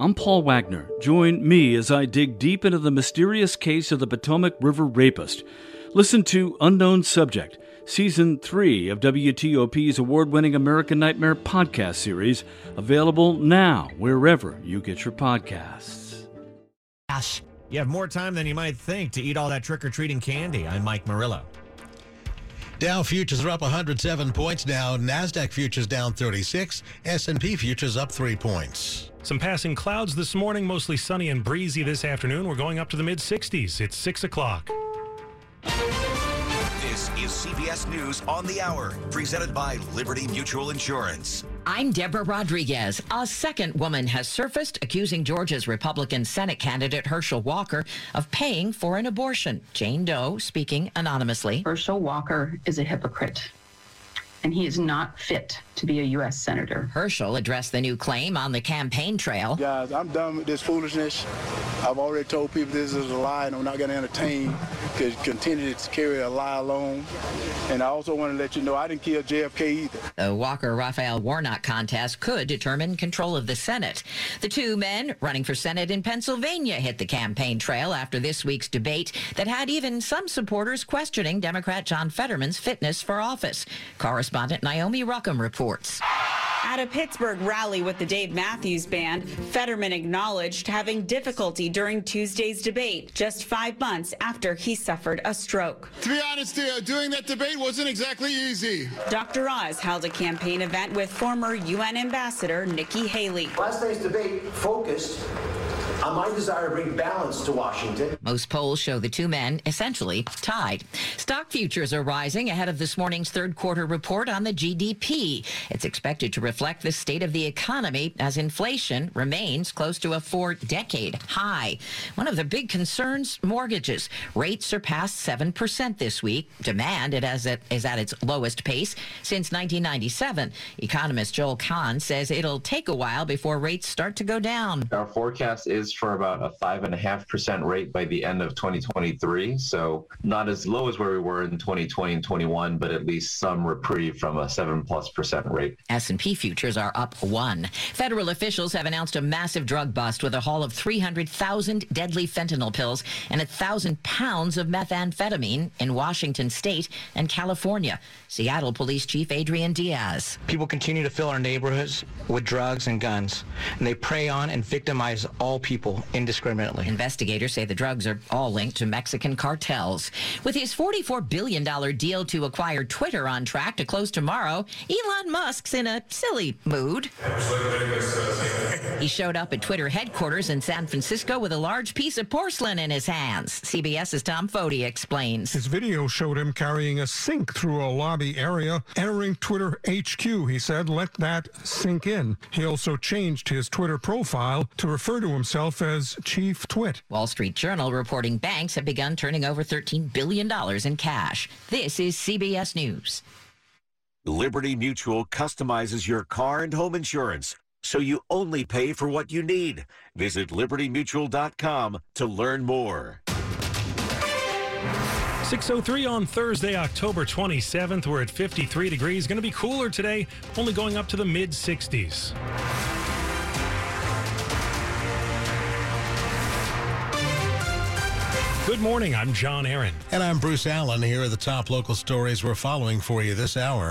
I'm Paul Wagner. Join me as I dig deep into the mysterious case of the Potomac River rapist. Listen to Unknown Subject, Season 3 of WTOP's award winning American Nightmare podcast series, available now wherever you get your podcasts. Gosh, you have more time than you might think to eat all that trick or treating candy. I'm Mike Murillo. Dow futures are up 107 points now. Nasdaq futures down 36. S&P futures up 3 points. Some passing clouds this morning, mostly sunny and breezy this afternoon. We're going up to the mid 60s. It's 6 o'clock. This is CBS News on the Hour, presented by Liberty Mutual Insurance. I'm Deborah Rodriguez. A second woman has surfaced accusing Georgia's Republican Senate candidate Herschel Walker of paying for an abortion. Jane Doe speaking anonymously. Herschel Walker is a hypocrite, and he is not fit to be a U.S. Senator. Herschel addressed the new claim on the campaign trail. Guys, I'm done with this foolishness. I've already told people this is a lie, and I'm not going to entertain to continue to carry a lie alone. And I also want to let you know I didn't kill JFK either. The Walker Raphael Warnock contest could determine control of the Senate. The two men running for Senate in Pennsylvania hit the campaign trail after this week's debate that had even some supporters questioning Democrat John Fetterman's fitness for office. Correspondent Naomi Ruckham reports. At a Pittsburgh rally with the Dave Matthews Band, Fetterman acknowledged having difficulty during Tuesday's debate, just five months after he suffered a stroke. To be honest, uh, doing that debate wasn't exactly easy. Dr. Oz held a campaign event with former UN Ambassador Nikki Haley. Last night's debate focused on my desire to bring balance to Washington. Most polls show the two men essentially tied. Stock futures are rising ahead of this morning's third quarter report on the GDP. It's expected to reflect the state of the economy as inflation remains close to a four decade high. One of the big concerns mortgages. Rates surpassed 7% this week. Demand it as it is at its lowest pace since 1997. Economist Joel Kan says it'll take a while before rates start to go down. Our forecast is for about a 5.5% rate by the end of 2023. So not as low as where we were in 2020 and 21, but at least some reprieve from a 7 plus percent rate. S&P futures are up one. Federal officials have announced a massive drug bust with a haul of 300,000 deadly fentanyl pills and a thousand pounds of methamphetamine in Washington state and California. Seattle Police Chief Adrian Diaz. People continue to fill our neighborhoods with drugs and guns, and they prey on and victimize all people indiscriminately. Investigators say the drugs are all linked to Mexican cartels. With his $44 billion deal to acquire Twitter on track to close tomorrow, Elon Musk's in a silly mood. He showed up at Twitter headquarters in San Francisco with a large piece of porcelain in his hands. CBS's Tom Foty explains. His video showed him carrying a sink through a lobby area, entering Twitter HQ. He said, let that sink in. He also changed his Twitter profile to refer to himself as Chief Twit. Wall Street Journal reporting banks have begun turning over $13 billion in cash. This is CBS News. Liberty Mutual customizes your car and home insurance so you only pay for what you need. Visit libertymutual.com to learn more. 603 on Thursday, October 27th. We're at 53 degrees. Going to be cooler today, only going up to the mid 60s. Good morning. I'm John Aaron. And I'm Bruce Alan. Here are the top local stories we're following for you this hour.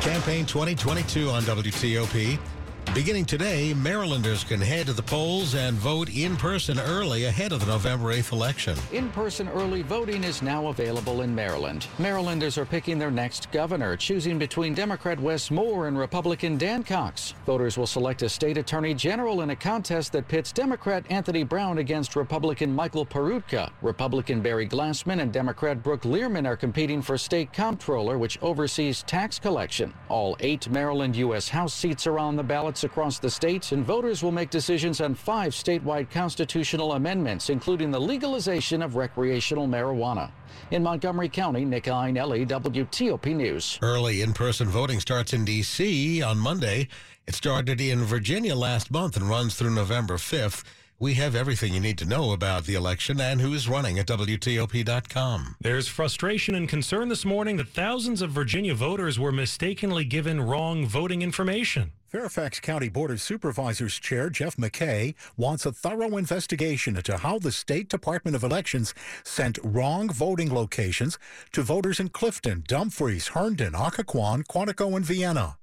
Campaign 2022 on WTOP. Beginning today, Marylanders can head to the polls and vote in person early ahead of the November 8th election. In person early voting is now available in Maryland. Marylanders are picking their next governor, choosing between Democrat Wes Moore and Republican Dan Cox. Voters will select a state attorney general in a contest that pits Democrat Anthony Brown against Republican Michael Peroutka. Republican Barry Glassman and Democrat Brooke Lierman are competing for state comptroller, which oversees tax collection. All eight Maryland U.S. House seats are on the ballots across the state, and voters will make decisions on five statewide constitutional amendments, including the legalization of recreational marijuana. In Montgomery County, Nick Iannelli, WTOP News. Early in person voting starts in D.C. on Monday. It started in Virginia last month and runs through November 5th. We have everything you need to know about the election and who is running at WTOP.com. There's frustration and concern this morning that thousands of Virginia voters were mistakenly given wrong voting information. Fairfax County Board of Supervisors Chair Jeff McKay wants a thorough investigation into how the State Department of Elections sent wrong voting locations to voters in Clifton, Dumfries, Herndon, Occoquan, Quantico, and Vienna.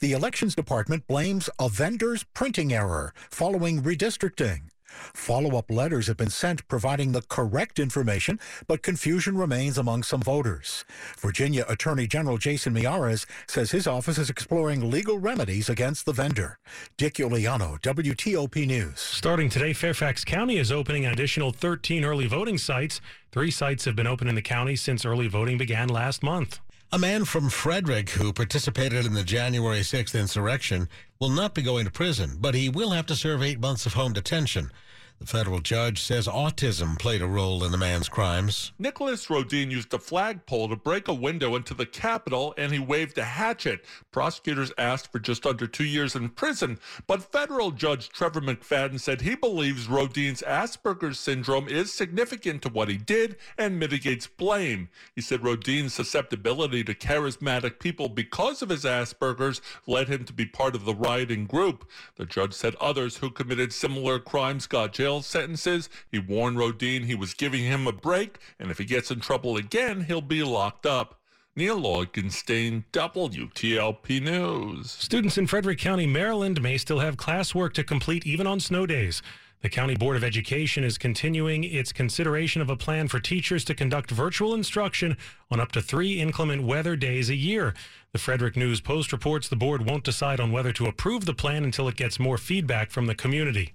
The Elections Department blames a vendor's printing error following redistricting. Follow up letters have been sent providing the correct information, but confusion remains among some voters. Virginia Attorney General Jason Miyares says his office is exploring legal remedies against the vendor. Dick Uliano, WTOP News. Starting today, Fairfax County is opening an additional 13 early voting sites. Three sites have been open in the county since early voting began last month. A man from Frederick who participated in the January 6th insurrection will not be going to prison, but he will have to serve eight months of home detention. The federal judge says autism played a role in the man's crimes. Nicholas Rodean used a flagpole to break a window into the Capitol and he waved a hatchet. Prosecutors asked for just under two years in prison, but federal judge Trevor McFadden said he believes Rodean's Asperger's syndrome is significant to what he did and mitigates blame. He said Rodean's susceptibility to charismatic people because of his Asperger's led him to be part of the rioting group. The judge said others who committed similar crimes got jail jail sentences. He warned Rodean he was giving him a break, and if he gets in trouble again, he'll be locked up. Neil Augenstein, WTOP News. Students in Frederick County, Maryland may still have classwork to complete even on snow days. The County Board of Education is continuing its consideration of a plan for teachers to conduct virtual instruction on up to three inclement weather days a year. The Frederick News Post reports the board won't decide on whether to approve the plan until it gets more feedback from the community.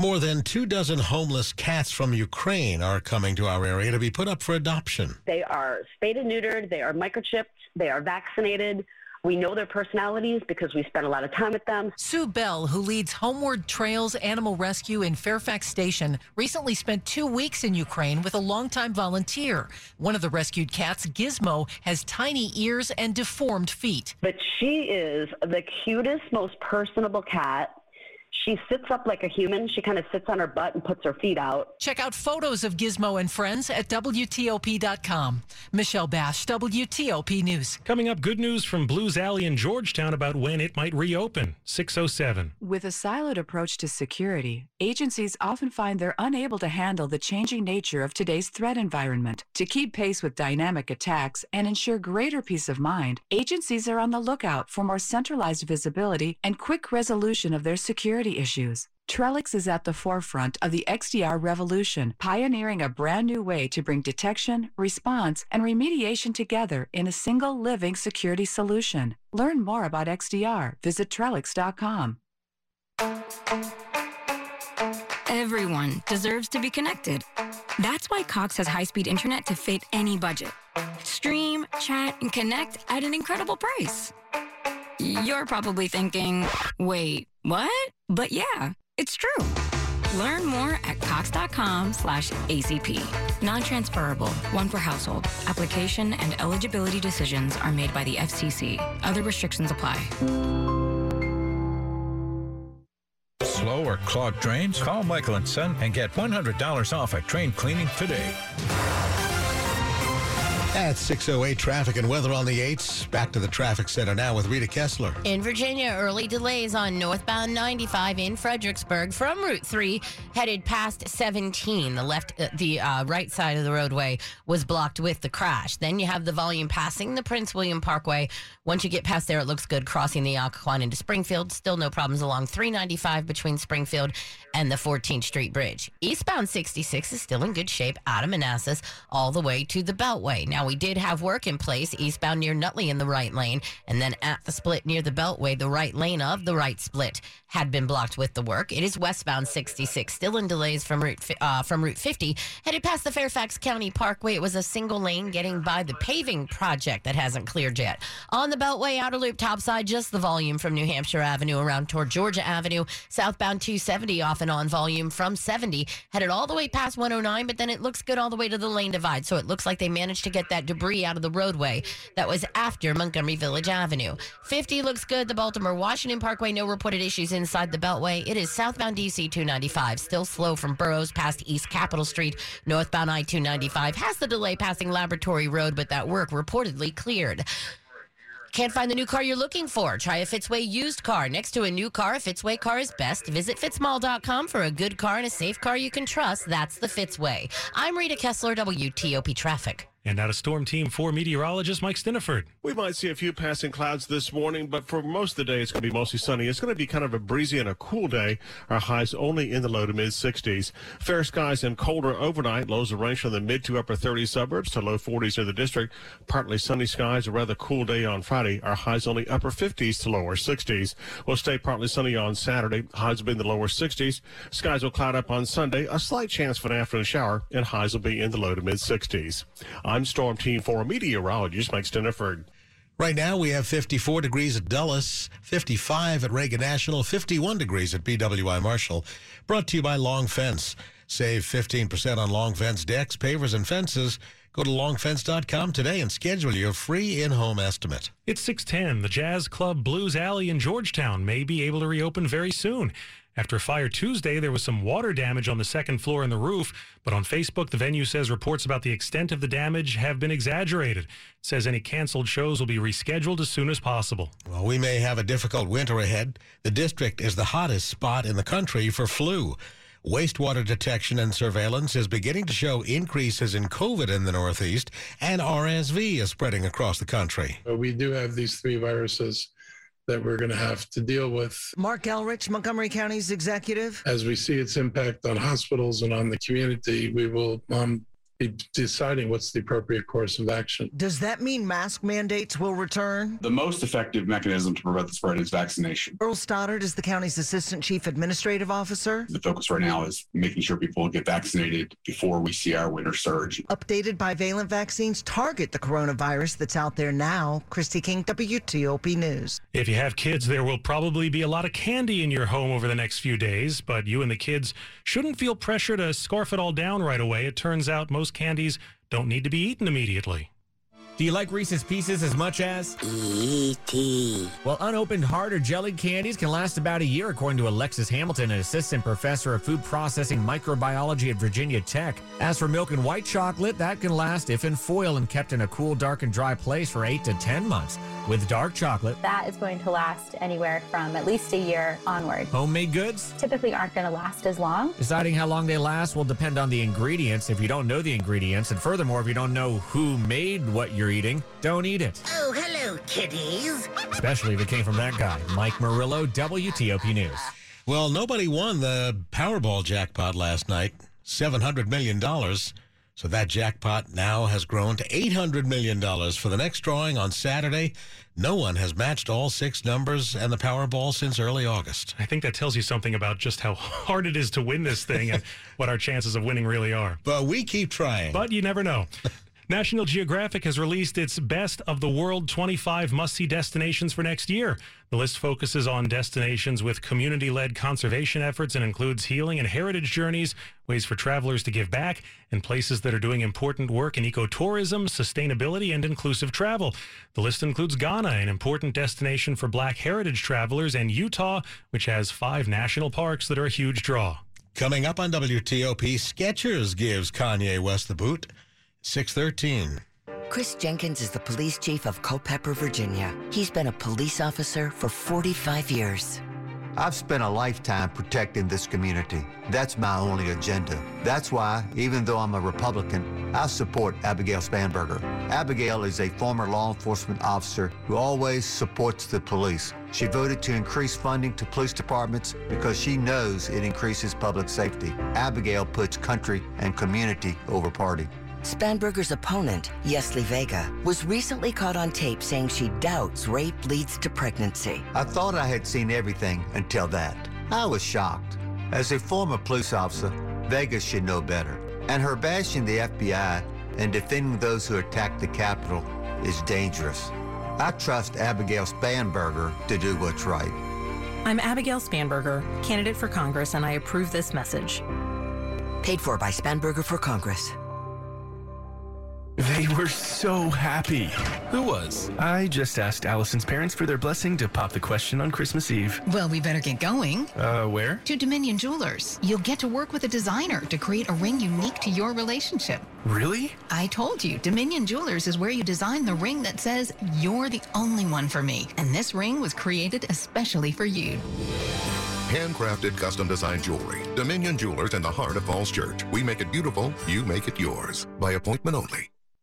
More than two dozen homeless cats from Ukraine are coming to our area to be put up for adoption. They are spayed and neutered, they are microchipped, they are vaccinated. We know their personalities because we spent a lot of time with them. Sue Bell, who leads Homeward Trails Animal Rescue in Fairfax Station, recently spent two weeks in Ukraine with a longtime volunteer. One of the rescued cats, Gizmo, has tiny ears and deformed feet. But she is the cutest, most personable cat she sits up like a human. She kind of sits on her butt and puts her feet out. Check out photos of Gizmo and friends at WTOP.com. Michelle Basch, WTOP News. Coming up, good news from Blues Alley in Georgetown about when it might reopen. 607. With a siloed approach to security, agencies often find they're unable to handle the changing nature of today's threat environment. To keep pace with dynamic attacks and ensure greater peace of mind, agencies are on the lookout for more centralized visibility and quick resolution of their security issues. Trellix is at the forefront of the XDR revolution, pioneering a brand new way to bring detection, response, and remediation together in a single living security solution. Learn more about XDR. Visit Trellix.com. Everyone deserves to be connected. That's why Cox has high speed internet to fit any budget. Stream, chat, and connect at an incredible price. You're probably thinking, wait, what? But yeah, it's true. Learn more at cox.com slash ACP. Non-transferable, one per household. Application and eligibility decisions are made by the FCC. Other restrictions apply. Slow or clogged drains? Call Michael and Son and get $100 off a drain cleaning today. At 608 traffic and weather on the 8s. Back to the traffic center now with Rita Kessler. In Virginia, early delays on northbound 95 in Fredericksburg from Route 3 headed past 17. The left, uh, the uh, right side of the roadway was blocked with the crash. Then you have the volume passing the Prince William Parkway. Once you get past there, it looks good crossing the Occoquan into Springfield. Still no problems along 395 between Springfield and the 14th Street Bridge. Eastbound 66 is still in good shape out of Manassas all the way to the Beltway. Now, we did have work in place eastbound near Nutley in the right lane, and then at the split near the Beltway, the right lane of the right split had been blocked with the work. It is westbound 66, still in delays from Route uh, from Route 50, headed past the Fairfax County Parkway. It was a single lane getting by the paving project that hasn't cleared yet. On the Beltway outer loop topside, just the volume from New Hampshire Avenue around toward Georgia Avenue, southbound 270 off and on volume from 70, headed all the way past 109, but then it looks good all the way to the lane divide. So it looks like they managed to get that debris out of the roadway that was after Montgomery Village Avenue. 50 looks good. The Baltimore Washington Parkway, no reported issues inside the Beltway. It is southbound DC 295, still slow from Burroughs past East Capitol Street. Northbound I 295 has the delay passing Laboratory Road, but that work reportedly cleared. Can't find the new car you're looking for? Try a Fitzway used car. Next to a new car, a Fitzway car is best. Visit fitzmall.com for a good car and a safe car you can trust. That's the Fitzway. I'm Rita Kessler, WTOP Traffic. And out of Storm Team 4 meteorologist Mike Stinneford. We might see a few passing clouds this morning, but for most of the day, it's going to be mostly sunny. It's going to be kind of a breezy and a cool day. Our highs only in the low to mid 60s. Fair skies and colder overnight. Lows will range from the mid to upper 30 suburbs to low 40s in the district. Partly sunny skies, a rather cool day on Friday. Our highs only upper 50s to lower 60s. We'll stay partly sunny on Saturday. Highs will be in the lower 60s. Skies will cloud up on Sunday. A slight chance for an afternoon shower, and highs will be in the low to mid 60s. I'm Storm Team 4 meteorologist Mike Stinneford. Right now, we have 54 degrees at Dulles, 55 at Reagan National, 51 degrees at BWI Marshall. Brought to you by Long Fence. Save 15% on Long Fence decks, pavers, and fences. Go to longfence.com today and schedule your free in home estimate. It's 610. The Jazz Club Blues Alley in Georgetown may be able to reopen very soon. After a fire Tuesday, there was some water damage on the second floor and the roof, but on Facebook, the venue says reports about the extent of the damage have been exaggerated. It says any canceled shows will be rescheduled as soon as possible. Well, we may have a difficult winter ahead. The district is the hottest spot in the country for flu. Wastewater detection and surveillance is beginning to show increases in COVID in the Northeast, and RSV is spreading across the country. We do have these three viruses that we're going to have to deal with. Marc Elrich, Montgomery County's executive. As we see its impact on hospitals and on the community, we will um, deciding what's the appropriate course of action. Does that mean mask mandates will return? The most effective mechanism to prevent the spread is vaccination. Earl Stoddard is the county's assistant chief administrative officer. The focus right now is making sure people get vaccinated before we see our winter surge. Updated bivalent vaccines target the coronavirus that's out there now. Christy King, WTOP News. If you have kids, there will probably be a lot of candy in your home over the next few days, but you and the kids shouldn't feel pressure to scarf it all down right away. It turns out most candies don't need to be eaten immediately. Do you like Reese's Pieces as much as? E.T. Well, unopened hard or jellied candies can last about a year, according to Alexis Hamilton, an assistant professor of food processing microbiology at Virginia Tech. As for milk and white chocolate, that can last if in foil and kept in a cool, dark, and dry place for 8 to 10 months. With dark chocolate, that is going to last anywhere from at least a year onward. Homemade goods typically aren't going to last as long. Deciding how long they last will depend on the ingredients if you don't know the ingredients. And furthermore, if you don't know who made what you're eating, don't eat it. Oh, hello, kiddies. Especially if it came from that guy, Mike Murillo, WTOP News. Well, nobody won the Powerball jackpot last night, $700 million. So that jackpot now has grown to $800 million for the next drawing on Saturday. No one has matched all six numbers and the Powerball since early August. I think that tells you something about just how hard it is to win this thing and what our chances of winning really are. But we keep trying. But you never know. National Geographic has released its best of the world 25 must see destinations for next year. The list focuses on destinations with community led conservation efforts and includes healing and heritage journeys, ways for travelers to give back, and places that are doing important work in ecotourism, sustainability, and inclusive travel. The list includes Ghana, an important destination for black heritage travelers, and Utah, which has five national parks that are a huge draw. Coming up on WTOP, Skechers gives Kanye West the boot. 613. Chris Jenkins is the police chief of Culpeper, Virginia. He's been a police officer for 45 years. I've spent a lifetime protecting this community. That's my only agenda. That's why, even though I'm a Republican, I support Abigail Spanberger. Abigail is a former law enforcement officer who always supports the police. She voted to increase funding to police departments because she knows it increases public safety. Abigail puts country and community over party. Spanberger's opponent, Yesli Vega, was recently caught on tape saying she doubts rape leads to pregnancy. I thought I had seen everything until that. I was shocked. As a former police officer, Vega should know better. And her bashing the FBI and defending those who attacked the Capitol is dangerous. I trust Abigail Spanberger to do what's right. I'm Abigail Spanberger, candidate for Congress, and I approve this message. Paid for by Spanberger for Congress. They were so happy. Who was? I just asked Allison's parents for their blessing to pop the question on Christmas Eve. Well, we better get going. Uh, where? To Dominion Jewelers. You'll get to work with a designer to create a ring unique to your relationship. Really? I told you, Dominion Jewelers is where you design the ring that says, You're the only one for me. And this ring was created especially for you. Handcrafted custom designed jewelry. Dominion Jewelers in the heart of Falls Church. We make it beautiful, you make it yours. By appointment only.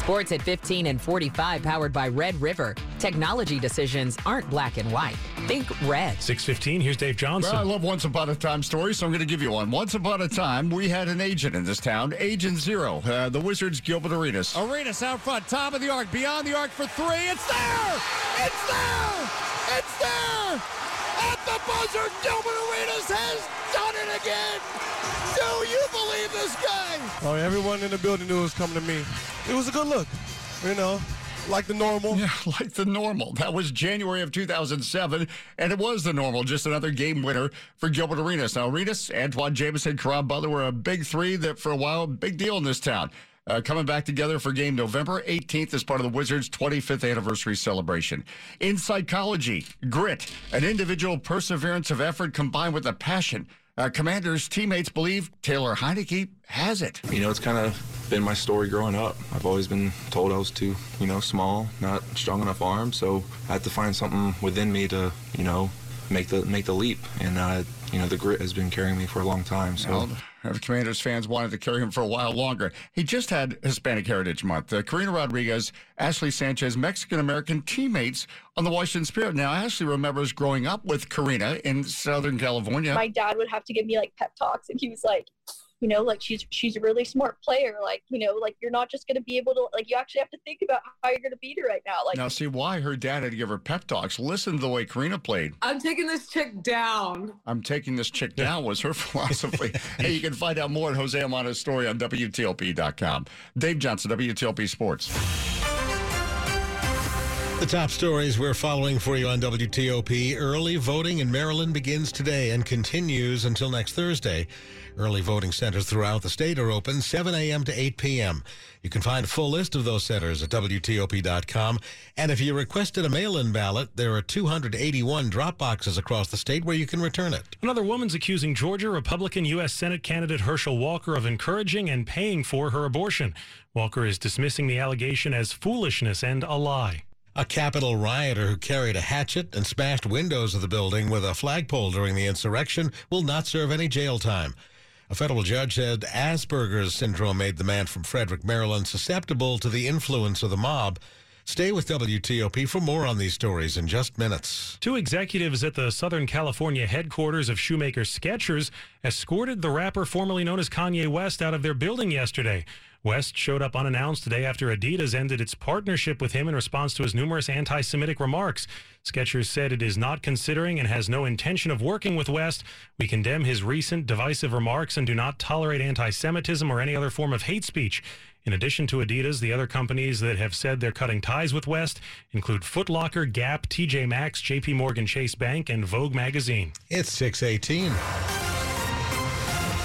Sports at 15 and 45 powered by Red River. Technology decisions aren't black and white. Think red. 615, here's Dave Johnson. Well, I love once upon a time stories, so I'm going to give you one. Once upon a time, we had an agent in this town, Agent Zero, uh, the Wizards Gilbert Arenas. Arenas out front, top of the arc, beyond the arc for three. It's there! It's there! It's there! At the buzzer, Gilbert Arenas has done it again! Do you believe this guy? Oh, everyone in the building knew it was coming to me. It was a good look, you know, like the normal. Yeah, like the normal. That was January of 2007, and it was the normal. Just another game winner for Gilbert Arenas. Now, Arenas, Antawn Jamison, Caron Butler were a big three that for a while, big deal in this town. Uh, coming back together for game November 18th as part of the Wizards' 25th anniversary celebration. In psychology, grit, an individual perseverance of effort combined with a passion. Uh, commanders' teammates believe Taylor Heinicke has it. You know, it's kind of been my story growing up. I've always been told I was too, you know, small, not strong enough arms, so I had to find something within me to, you know, make the make the leap. And uh, you know, the grit has been carrying me for a long time. So. Well, if Commanders fans wanted to carry him for a while longer. He just had Hispanic Heritage Month. Uh, Karina Rodriguez, Ashley Sanchez, Mexican American teammates on the Washington Spirit. Now, Ashley remembers growing up with Karina in Southern California. My dad would have to give me like pep talks, and he was like, you know like she's she's a really smart player like you know like you're not just going to be able to like you actually have to think about how you're going to beat her right now like now see why her dad had to give her pep talks. Listen to the way karina played. I'm taking this chick down. I'm taking this chick down was her philosophy. Hey you can find out more at jose umaña's story on wtop.com dave johnson wtop sports. The top stories we're following for you on WTOP. Early voting in Maryland begins today and continues until next Thursday. Early voting centers throughout the state are open 7 a.m. to 8 p.m. You can find a full list of those centers at WTOP.com. And if you requested a mail in ballot, there are 281 drop boxes across the state where you can return it. Another woman's accusing Georgia Republican U.S. Senate candidate Herschel Walker of encouraging and paying for her abortion. Walker is dismissing the allegation as foolishness and a lie. A Capitol rioter who carried a hatchet and smashed windows of the building with a flagpole during the insurrection will not serve any jail time. A federal judge said Asperger's syndrome made the man from Frederick, Maryland, susceptible to the influence of the mob. Stay with WTOP for more on these stories in just minutes. Two executives at the Southern California headquarters of shoemaker Skechers escorted the rapper formerly known as Kanye West out of their building yesterday. West showed up unannounced today after Adidas ended its partnership with him in response to his numerous anti Semitic remarks. Skechers said it is not considering and has no intention of working with West. We condemn his recent divisive remarks and do not tolerate anti Semitism or any other form of hate speech. In addition to Adidas, the other companies that have said they're cutting ties with West include Foot Locker, Gap, TJ Maxx, JP Morgan Chase Bank, and Vogue magazine. It's 618.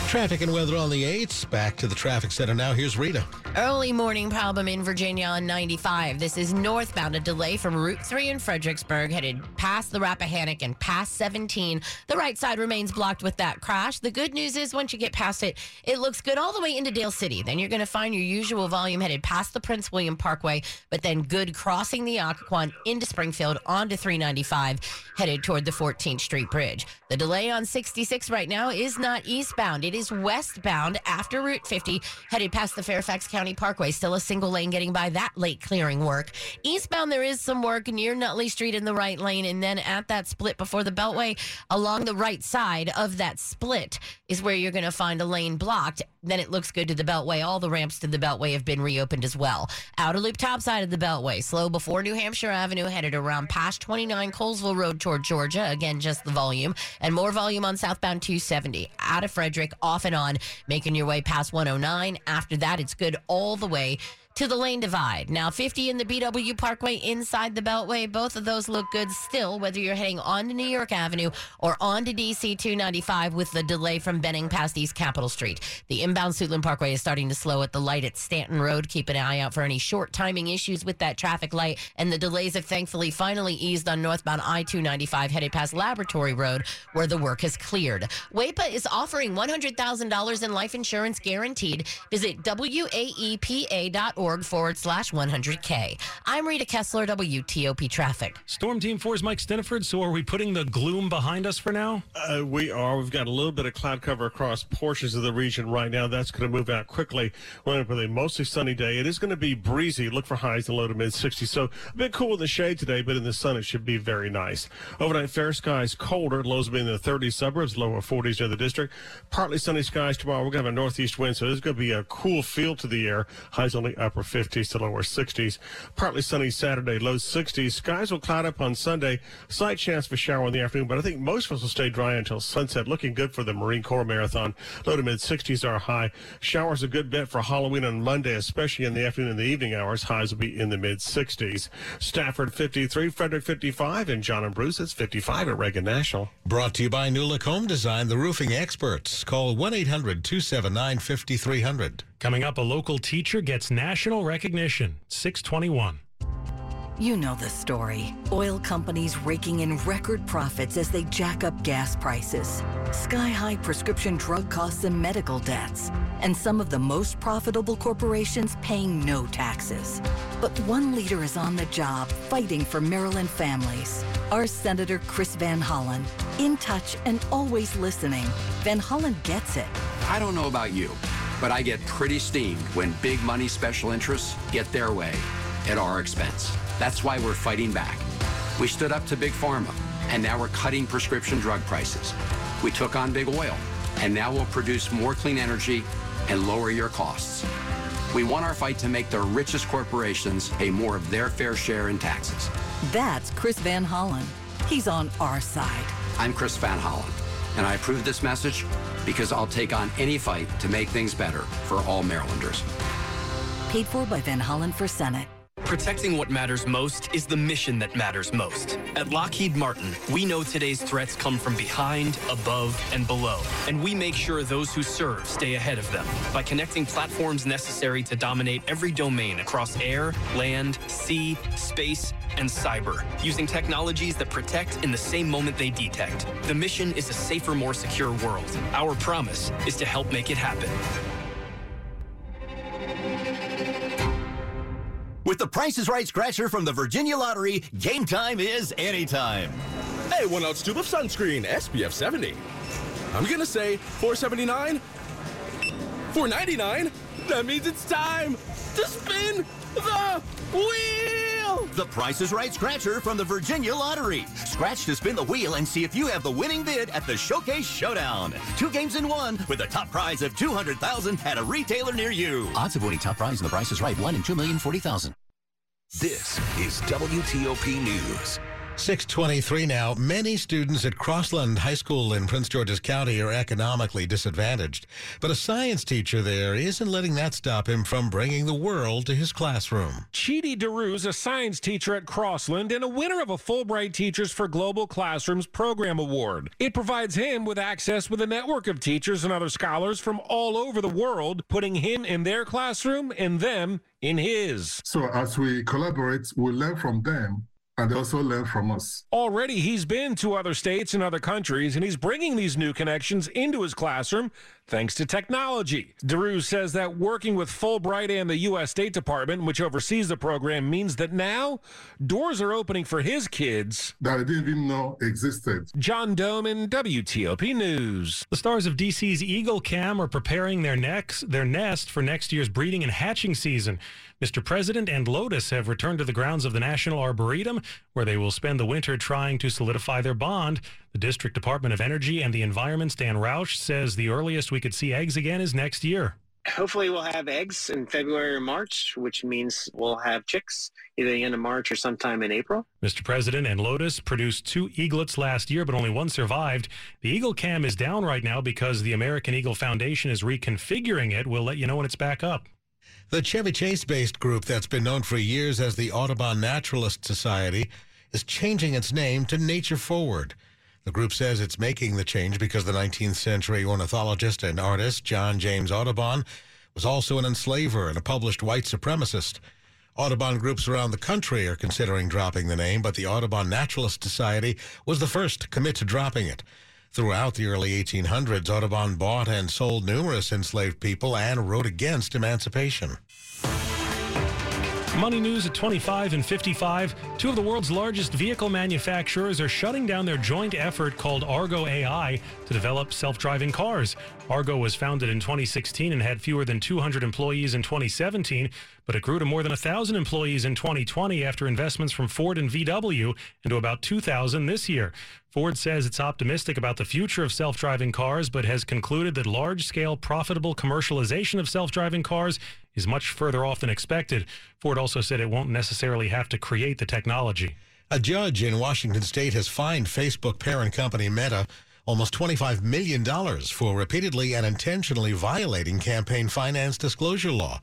Traffic and weather on the 8s. Back to the traffic center now. Here's Rita. Early morning problem in Virginia on 95. This is northbound. A delay from Route 3 in Fredericksburg, headed past the Rappahannock and past 17. The right side remains blocked with that crash. The good news is once you get past it, it looks good all the way into Dale City. Then you're going to find your usual volume headed past the Prince William Parkway, but then good crossing the Occoquan into Springfield onto 395, headed toward the 14th Street Bridge. The delay on 66 right now is not eastbound. It is westbound after Route 50, headed past the Fairfax County Parkway. Still a single lane getting by that late clearing work. Eastbound, there is some work near Nutley Street in the right lane, and then at that split before the Beltway, along the right side of that split is where you're going to find a lane blocked. Then it looks good to the Beltway. All the ramps to the Beltway have been reopened as well. Outer loop top side of the Beltway, slow before New Hampshire Avenue, headed around past 29 Colesville Road toward Georgia. Again, just the volume. And more volume on southbound 270. Out of Frederick, off and on, making your way past 109. After that, it's good all the way to the lane divide. Now, 50 in the BW Parkway inside the Beltway. Both of those look good still, whether you're heading on to New York Avenue or on to DC 295 with the delay from Benning past East Capitol Street. The inbound Suitland Parkway is starting to slow at the light at Stanton Road. Keep an eye out for any short timing issues with that traffic light. And the delays have thankfully finally eased on northbound I 295 headed past Laboratory Road, where the work has cleared. WAEPA is offering $100,000 in life insurance guaranteed. Visit waepa.org forward slash 100K. I'm Rita Kessler, WTOP Traffic. Storm Team 4's Mike Stinneford. So are we putting the gloom behind us for now? Uh, we are. We've got a little bit of cloud cover across portions of the region right now. That's going to move out quickly. We're going to have a mostly sunny day. It is going to be breezy. Look for highs in the low to mid 60s. So a bit cool in the shade today, but in the sun it should be very nice. Overnight fair skies colder. Lows will be in the 30s suburbs, lower 40s near the district. Partly sunny skies tomorrow. We're going to have a northeast wind, so there's going to be a cool feel to the air. Highs only upper 50s to lower 60s. Partly sunny Saturday, low 60s. Skies will cloud up on Sunday. Slight chance for shower in the afternoon, but I think most of us will stay dry until sunset. Looking good for the Marine Corps Marathon. Low to mid 60s are high. Showers a good bit for Halloween on Monday, especially in the afternoon and the evening hours. Highs will be in the mid 60s. Stafford 53, Frederick 55, and John and Bruce it's 55 at Reagan National. Brought to you by Newlook Home Design, the roofing experts. Call 1 800 279 5300. Coming up, a local teacher gets national recognition. 621. You know the story. Oil companies raking in record profits as they jack up gas prices, sky high prescription drug costs and medical debts, and some of the most profitable corporations paying no taxes. But one leader is on the job fighting for Maryland families. Our Senator Chris Van Hollen. In touch and always listening. Van Hollen gets it. I don't know about you, but I get pretty steamed when big money special interests get their way at our expense. That's why we're fighting back. We stood up to Big Pharma, and now we're cutting prescription drug prices. We took on Big Oil, and now we'll produce more clean energy and lower your costs. We want our fight to make the richest corporations pay more of their fair share in taxes. That's Chris Van Hollen. He's on our side. I'm Chris Van Hollen, and I approve this message because I'll take on any fight to make things better for all Marylanders. Paid for by Van Hollen for Senate. Protecting what matters most is the mission that matters most. At Lockheed Martin, we know today's threats come from behind, above, and below, and we make sure those who serve stay ahead of them by connecting platforms necessary to dominate every domain across air, land, sea, space, and cyber, using technologies that protect in the same moment they detect. The mission is a safer, more secure world. Our promise is to help make it happen. With the Price is Right scratcher from the Virginia Lottery, game time is anytime. Hey, one ounce tube of sunscreen, SPF 70. I'm gonna say 479, 499. That means it's time to spin the wheel. The Price is Right scratcher from the Virginia Lottery. Scratch to spin the wheel and see if you have the winning bid at the Showcase Showdown. Two games in one with a top prize of 200000 at a retailer near you. Odds of winning top prize in the Price is Right, 1 in 2,040,000. This is WTOP News. 623 now. Many students at Crossland High School in Prince George's County are economically disadvantaged. But a science teacher there isn't letting that stop him from bringing the world to his classroom. Chidi DeRue's a science teacher at Crossland and a winner of a Fulbright Teachers for Global Classrooms Program Award. It provides him with access with a network of teachers and other scholars from all over the world, putting him in their classroom and them in his. So as we collaborate, we learn from them and they also learn from us. Already, he's been to other states and other countries, and he's bringing these new connections into his classroom thanks to technology. DeRue says that working with Fulbright and the U.S. State Department, which oversees the program, means that now doors are opening for his kids that I didn't even know existed. John Domen, WTOP News. The stars of DC's Eagle Cam are preparing their next their nest for next year's breeding and hatching season. Mr. President and Lotus have returned to the grounds of the National Arboretum, where they will spend the winter trying to solidify their bond. The District Department of Energy and the Environment's Dan Roush says the earliest we could see eggs again is next year. Hopefully, we'll have eggs in February or March, which means we'll have chicks either the end of March or sometime in April. Mr. President and Lotus produced two eaglets last year, but only one survived. The Eagle Cam is down right now because the American Eagle Foundation is reconfiguring it. We'll let you know when it's back up. The Chevy Chase based group that's been known for years as the Audubon Naturalist Society is changing its name to Nature Forward. The group says it's making the change because the 19th century ornithologist and artist John James Audubon was also an enslaver and a published white supremacist. Audubon groups around the country are considering dropping the name, but the Audubon Naturalist Society was the first to commit to dropping it. Throughout the early 1800s, Audubon bought and sold numerous enslaved people and wrote against emancipation. Money news at 25 and 55. Two of the world's largest vehicle manufacturers are shutting down their joint effort called Argo AI to develop self driving cars. Argo was founded in 2016 and had fewer than 200 employees in 2017, but it grew to more than 1,000 employees in 2020 after investments from Ford and VW and to about 2,000 this year. Ford says it's optimistic about the future of self driving cars, but has concluded that large scale, profitable commercialization of self driving cars is much further off than expected. Ford also said it won't necessarily have to create the technology. A judge in Washington state has fined Facebook parent company Meta almost $25 million for repeatedly and intentionally violating campaign finance disclosure law.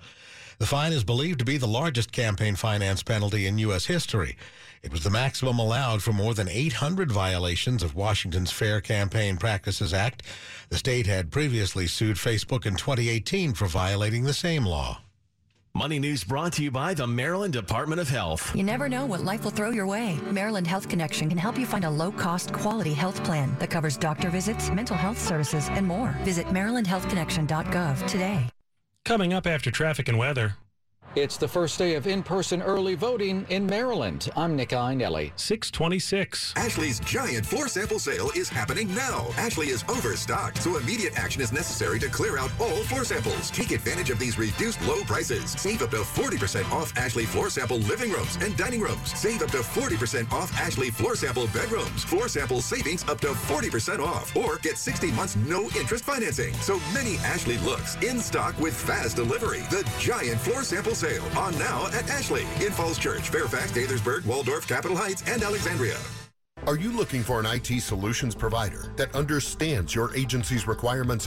The fine is believed to be the largest campaign finance penalty in U.S. history. It was the maximum allowed for more than 800 violations of Washington's Fair Campaign Practices Act. The state had previously sued Facebook in 2018 for violating the same law. Money News brought to you by the Maryland Department of Health. You never know what life will throw your way. Maryland Health Connection can help you find a low cost, quality health plan that covers doctor visits, mental health services, and more. Visit MarylandHealthConnection.gov today. Coming up after traffic and weather. It's the first day of in-person early voting in Maryland. I'm Nick Iannelli. 626. Ashley's giant floor sample sale is happening now. Ashley is overstocked, so immediate action is necessary to clear out all floor samples. Take advantage of these reduced low prices. Save up to 40% off Ashley floor sample living rooms and dining rooms. Save up to 40% off Ashley floor sample bedrooms. Floor sample savings up to 40% off. Or get 60 months no interest financing. So many Ashley looks in stock with fast delivery. The giant floor sample sale sale on now at Ashley in Falls Church, Fairfax, Gaithersburg, Waldorf, Capitol Heights, and Alexandria. Are you looking for an IT solutions provider that understands your agency's requirements